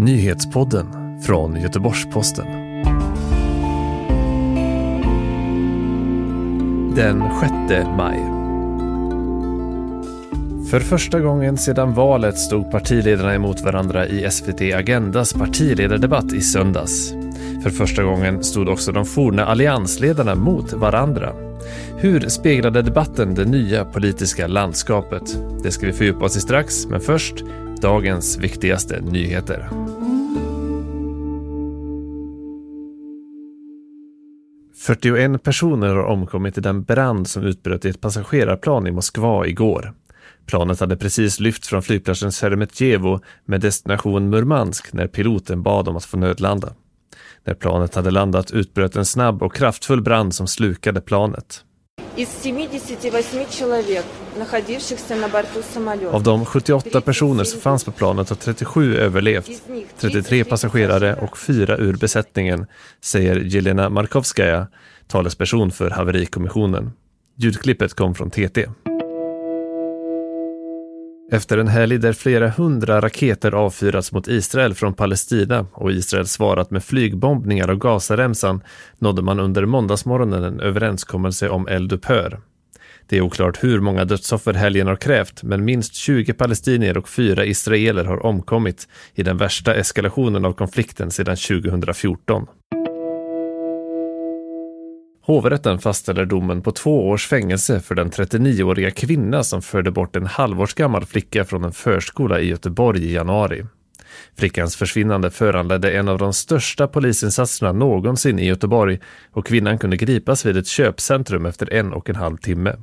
Nyhetspodden från Göteborgs-Posten. Den 6 maj. För första gången sedan valet stod partiledarna emot varandra i SVT Agendas partiledardebatt i söndags. För första gången stod också de forna alliansledarna mot varandra. Hur speglade debatten det nya politiska landskapet? Det ska vi fördjupa oss i strax, men först dagens viktigaste nyheter. ...41 personer har omkommit i den brand som utbröt i ett passagerarplan i Moskva igår. Planet hade precis lyft från flygplatsen Sheremetyevo med destination Murmansk när piloten bad om att få nödlanda. När planet hade landat utbröt en snabb och kraftfull brand som slukade planet. Av de 78 personer som fanns på planet har 37 överlevt, 33 passagerare och fyra ur besättningen, säger Jelena Markovskaja, talesperson för haverikommissionen. Ljudklippet kom från TT. Efter en helg där flera hundra raketer avfyrats mot Israel från Palestina och Israel svarat med flygbombningar av Gazaremsan nådde man under måndagsmorgonen en överenskommelse om eldupphör. Det är oklart hur många dödsoffer helgen har krävt, men minst 20 palestinier och fyra israeler har omkommit i den värsta eskalationen av konflikten sedan 2014. Hovrätten fastställer domen på två års fängelse för den 39-åriga kvinna som förde bort en halvårsgammal flicka från en förskola i Göteborg i januari. Flickans försvinnande föranledde en av de största polisinsatserna någonsin i Göteborg och kvinnan kunde gripas vid ett köpcentrum efter en och en halv timme.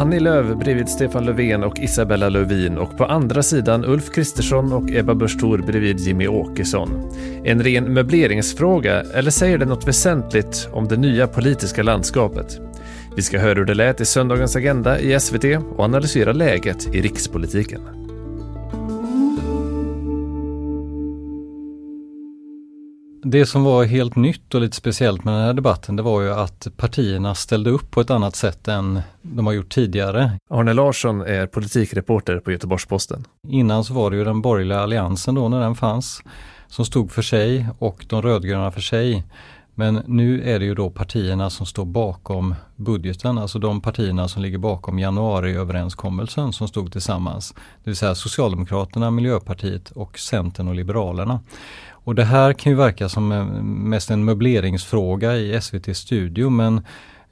Annie Lööf bredvid Stefan Löfven och Isabella Lövin och på andra sidan Ulf Kristersson och Ebba Busch Thor bredvid Jimmy Åkesson. En ren möbleringsfråga, eller säger det något väsentligt om det nya politiska landskapet? Vi ska höra hur det lät i söndagens Agenda i SVT och analysera läget i rikspolitiken. Det som var helt nytt och lite speciellt med den här debatten det var ju att partierna ställde upp på ett annat sätt än de har gjort tidigare. Arne Larsson är politikreporter på Göteborgs-Posten. Innan så var det ju den borgerliga alliansen då när den fanns som stod för sig och de rödgröna för sig. Men nu är det ju då partierna som står bakom budgeten, alltså de partierna som ligger bakom januariöverenskommelsen som stod tillsammans. Det vill säga Socialdemokraterna, Miljöpartiet och Centern och Liberalerna. Och det här kan ju verka som eh, mest en möbleringsfråga i SVT studio men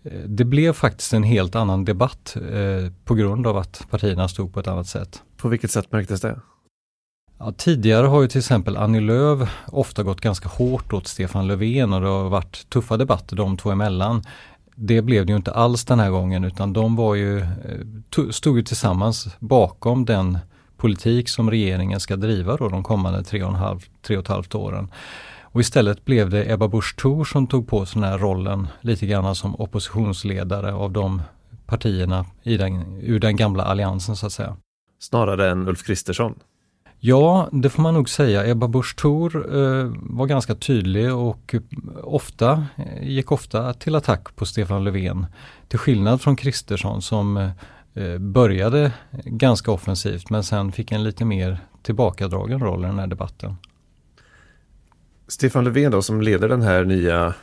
eh, det blev faktiskt en helt annan debatt eh, på grund av att partierna stod på ett annat sätt. På vilket sätt märktes det? Ja, tidigare har ju till exempel Annie Lööf ofta gått ganska hårt åt Stefan Löfven och det har varit tuffa debatter de två emellan. Det blev det ju inte alls den här gången utan de var ju, eh, stod ju tillsammans bakom den politik som regeringen ska driva då de kommande tre och, halv, tre och ett halvt åren. Och istället blev det Ebba Busch Thor som tog på sig den här rollen lite grann som oppositionsledare av de partierna i den, ur den gamla alliansen så att säga. Snarare än Ulf Kristersson? Ja, det får man nog säga. Ebba Busch Thor eh, var ganska tydlig och eh, ofta, eh, gick ofta till attack på Stefan Löfven. Till skillnad från Kristersson som eh, eh, började ganska offensivt men sen fick en lite mer tillbakadragen roll i den här debatten. Stefan Löfven då som leder den här nya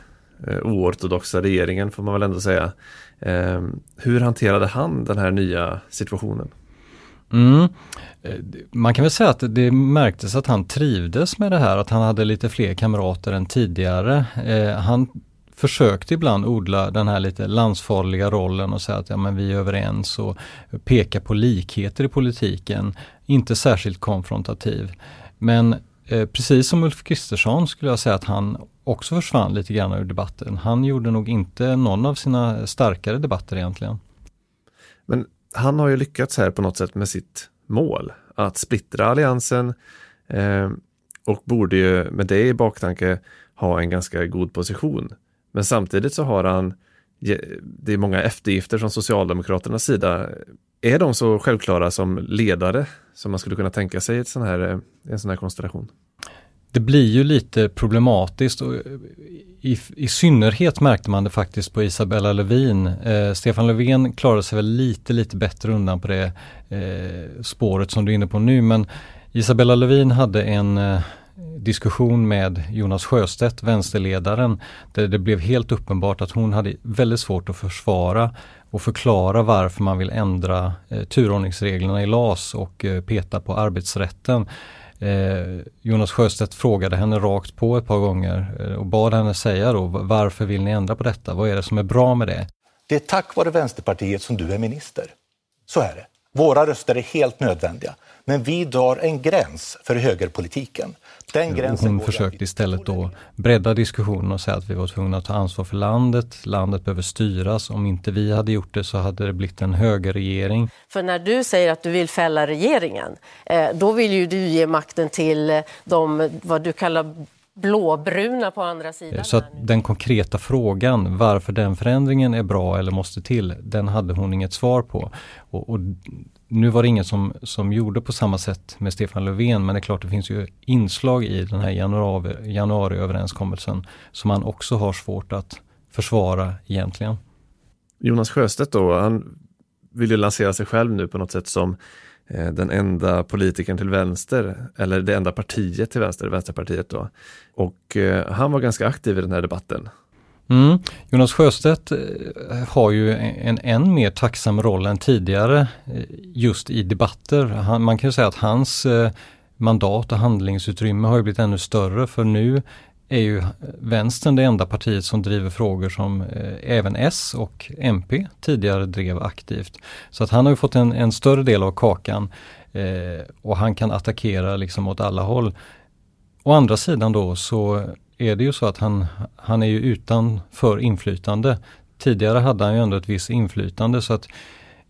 eh, oortodoxa regeringen får man väl ändå säga. Eh, hur hanterade han den här nya situationen? Mm. Eh, man kan väl säga att det märktes att han trivdes med det här, att han hade lite fler kamrater än tidigare. Eh, han försökte ibland odla den här lite landsfarliga rollen och säga att ja, men vi är överens och peka på likheter i politiken. Inte särskilt konfrontativ. Men eh, precis som Ulf Kristersson skulle jag säga att han också försvann lite grann ur debatten. Han gjorde nog inte någon av sina starkare debatter egentligen. Men han har ju lyckats här på något sätt med sitt mål, att splittra alliansen eh, och borde ju med det i baktanke ha en ganska god position. Men samtidigt så har han, det är många eftergifter från Socialdemokraternas sida. Är de så självklara som ledare som man skulle kunna tänka sig i en sån här, eh, en sån här konstellation? Det blir ju lite problematiskt och eh, i, i synnerhet märkte man det faktiskt på Isabella Lövin. Eh, Stefan Löfven klarade sig väl lite, lite bättre undan på det eh, spåret som du är inne på nu men Isabella Lövin hade en eh, diskussion med Jonas Sjöstedt, vänsterledaren, där det blev helt uppenbart att hon hade väldigt svårt att försvara och förklara varför man vill ändra eh, turordningsreglerna i LAS och eh, peta på arbetsrätten. Eh, Jonas Sjöstedt frågade henne rakt på ett par gånger eh, och bad henne säga då varför vill ni ändra på detta? Vad är det som är bra med det? Det är tack vare Vänsterpartiet som du är minister. Så är det. Våra röster är helt nödvändiga. Men vi drar en gräns för högerpolitiken. Den gränsen Hon försökte istället då bredda diskussionen och säga att vi var tvungna att ta ansvar för landet. Landet behöver styras. Om inte vi hade gjort det så hade det blivit en högerregering. För när du säger att du vill fälla regeringen, eh, då vill ju du ge makten till de, vad du kallar blåbruna på andra sidan. Så att den konkreta frågan varför den förändringen är bra eller måste till, den hade hon inget svar på. Och, och nu var det ingen som, som gjorde på samma sätt med Stefan Löfven men det är klart det finns ju inslag i den här januari, januariöverenskommelsen som han också har svårt att försvara egentligen. Jonas Sjöstedt då, han vill ju lansera sig själv nu på något sätt som eh, den enda politikern till vänster, eller det enda partiet till vänster, Vänsterpartiet då. Och eh, han var ganska aktiv i den här debatten. Mm. Jonas Sjöstedt eh, har ju en än mer tacksam roll än tidigare eh, just i debatter. Han, man kan ju säga att hans eh, mandat och handlingsutrymme har blivit ännu större för nu är ju vänstern det enda partiet som driver frågor som även S och MP tidigare drev aktivt. Så att han har fått en, en, större del av kakan eh, och han kan attackera liksom åt alla håll. Å andra sidan då så är det ju så att han, han är ju utanför inflytande. Tidigare hade han ju ändå ett visst inflytande så att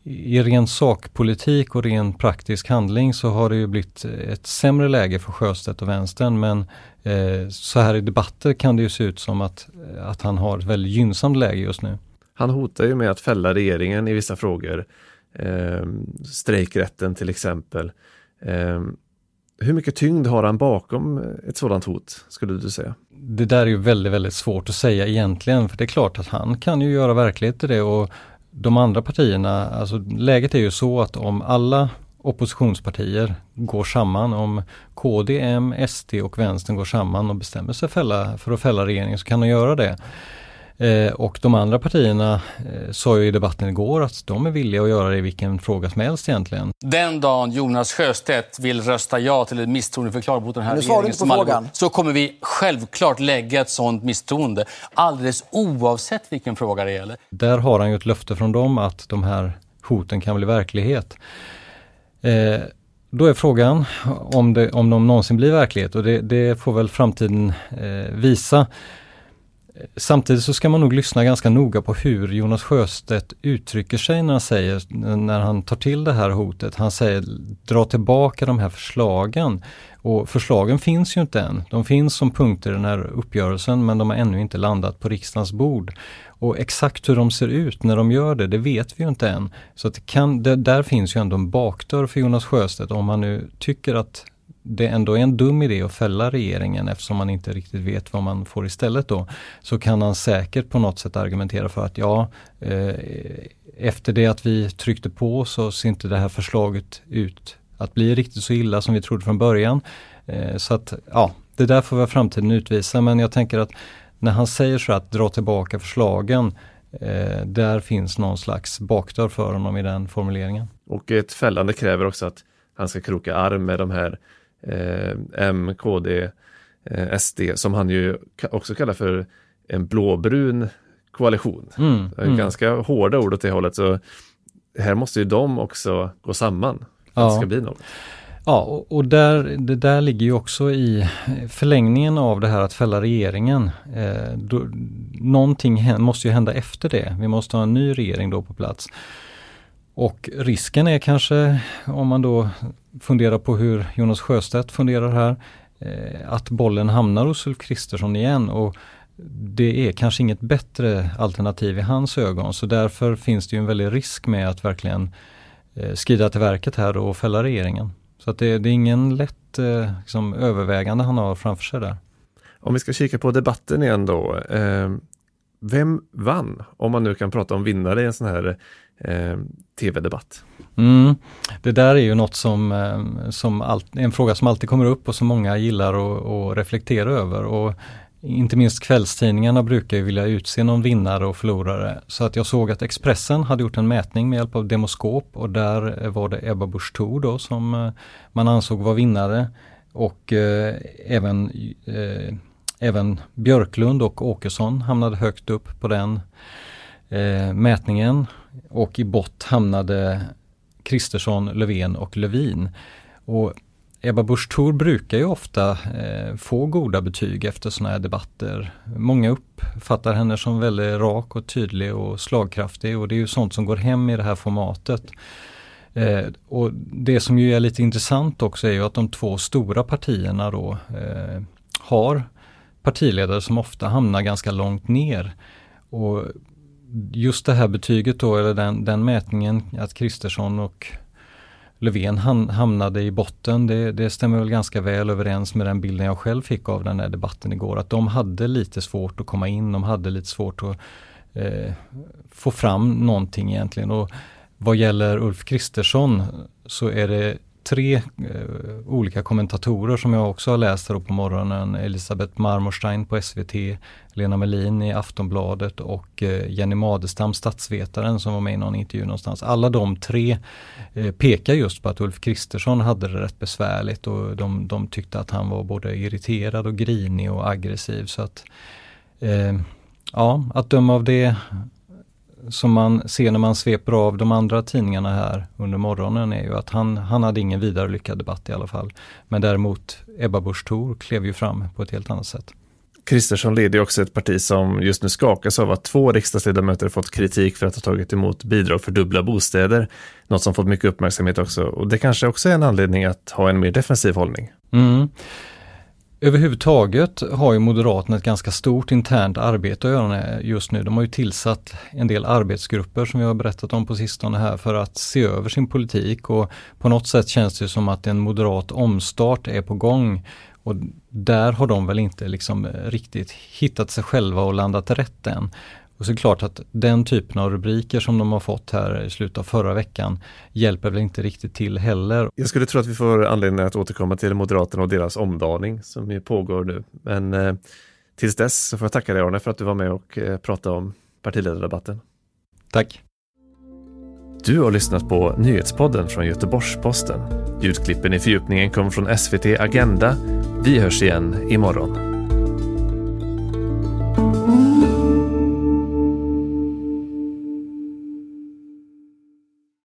i ren sakpolitik och ren praktisk handling så har det ju blivit ett sämre läge för Sjöstedt och vänstern men eh, så här i debatter kan det ju se ut som att, att han har ett väldigt gynnsamt läge just nu. Han hotar ju med att fälla regeringen i vissa frågor. Eh, strejkrätten till exempel. Eh, hur mycket tyngd har han bakom eh, ett sådant hot, skulle du säga? Det där är ju väldigt, väldigt svårt att säga egentligen, för det är klart att han kan ju göra verklighet i det och de andra partierna, alltså läget är ju så att om alla oppositionspartier går samman, om KD, M, SD och vänstern går samman och bestämmer sig fälla, för att fälla regeringen så kan de göra det. Eh, och de andra partierna eh, sa ju i debatten igår att de är villiga att göra det i vilken fråga som helst egentligen. Den dagen Jonas Sjöstedt vill rösta ja till ett misstroendeförklaring mot den här regeringen på frågan. så kommer vi självklart lägga ett sådant misstroende alldeles oavsett vilken fråga det gäller. Där har han ju ett löfte från dem att de här hoten kan bli verklighet. Eh, då är frågan om, det, om de någonsin blir verklighet och det, det får väl framtiden eh, visa. Samtidigt så ska man nog lyssna ganska noga på hur Jonas Sjöstedt uttrycker sig när han säger, när han tar till det här hotet. Han säger dra tillbaka de här förslagen. Och förslagen finns ju inte än. De finns som punkter i den här uppgörelsen men de har ännu inte landat på riksdagens bord. Och exakt hur de ser ut när de gör det, det vet vi ju inte än. Så att det kan, det, där finns ju ändå en bakdörr för Jonas Sjöstedt om han nu tycker att det ändå är en dum idé att fälla regeringen eftersom man inte riktigt vet vad man får istället då. Så kan han säkert på något sätt argumentera för att ja, eh, efter det att vi tryckte på så ser inte det här förslaget ut att bli riktigt så illa som vi trodde från början. Eh, så att ja, det där får väl framtiden utvisa men jag tänker att när han säger så att dra tillbaka förslagen eh, där finns någon slags bakdörr för honom i den formuleringen. Och ett fällande kräver också att han ska kroka arm med de här M, KD, eh, SD som han ju också kallar för en blåbrun koalition. Mm, mm. Ganska hårda ord åt det hållet. Så här måste ju de också gå samman. Ja. Att det ska bli något. Ja, och, och, där, det där ligger ju också i förlängningen av det här att fälla regeringen. Eh, då, någonting måste ju hända efter det. Vi måste ha en ny regering då på plats. Och risken är kanske, om man då funderar på hur Jonas Sjöstedt funderar här, eh, att bollen hamnar hos Ulf Kristersson igen och det är kanske inget bättre alternativ i hans ögon så därför finns det ju en väldig risk med att verkligen eh, skrida till verket här och fälla regeringen. Så att det, det är ingen lätt eh, liksom, övervägande han har framför sig där. Om vi ska kika på debatten igen då. Vem vann? Om man nu kan prata om vinnare i en sån här eh, tv-debatt. Mm. Det där är ju något som, eh, som all, en fråga som alltid kommer upp och som många gillar att reflektera över. Och inte minst kvällstidningarna brukar ju vilja utse någon vinnare och förlorare. Så att jag såg att Expressen hade gjort en mätning med hjälp av Demoskop och där eh, var det Ebba Busch Thor då som eh, man ansåg var vinnare. Och eh, även, eh, även Björklund och Åkesson hamnade högt upp på den eh, mätningen. Och i bott hamnade Kristersson, Löfven och Lövin. Och Ebba Busch Thor brukar ju ofta eh, få goda betyg efter sådana här debatter. Många uppfattar henne som väldigt rak och tydlig och slagkraftig och det är ju sånt som går hem i det här formatet. Eh, och Det som ju är lite intressant också är ju att de två stora partierna då eh, har partiledare som ofta hamnar ganska långt ner. Och just det här betyget då, eller den, den mätningen, att Kristersson och Löfven hamnade i botten, det, det, stämmer väl ganska väl överens med den bilden jag själv fick av den här debatten igår. Att de hade lite svårt att komma in, de hade lite svårt att eh, få fram någonting egentligen. Och vad gäller Ulf Kristersson så är det tre eh, olika kommentatorer som jag också har läst här på morgonen. Elisabeth Marmorstein på SVT, Lena Melin i Aftonbladet och eh, Jenny Madestam, statsvetaren som var med i någon intervju någonstans. Alla de tre eh, pekar just på att Ulf Kristersson hade det rätt besvärligt och de, de tyckte att han var både irriterad och grinig och aggressiv. Så att eh, Ja, att döma av det som man ser när man sveper av de andra tidningarna här under morgonen är ju att han, han hade ingen vidare lyckad debatt i alla fall. Men däremot Ebba Busch Thor klev ju fram på ett helt annat sätt. Kristersson leder också ett parti som just nu skakas av att två riksdagsledamöter fått kritik för att ha tagit emot bidrag för dubbla bostäder. Något som fått mycket uppmärksamhet också och det kanske också är en anledning att ha en mer defensiv hållning. Mm. Överhuvudtaget har ju Moderaterna ett ganska stort internt arbete att göra just nu. De har ju tillsatt en del arbetsgrupper som vi har berättat om på sistone här för att se över sin politik och på något sätt känns det som att en moderat omstart är på gång. Och där har de väl inte liksom eh, riktigt hittat sig själva och landat rätt än. Och så är det klart att den typen av rubriker som de har fått här i slutet av förra veckan hjälper väl inte riktigt till heller. Jag skulle tro att vi får anledning att återkomma till Moderaterna och deras omdaning som ju pågår nu. Men eh, tills dess så får jag tacka dig Arne för att du var med och eh, pratade om partiledardebatten. Tack! Du har lyssnat på nyhetspodden från Göteborgs-Posten. Ljudklippen i fördjupningen kom från SVT Agenda. Vi hörs igen imorgon.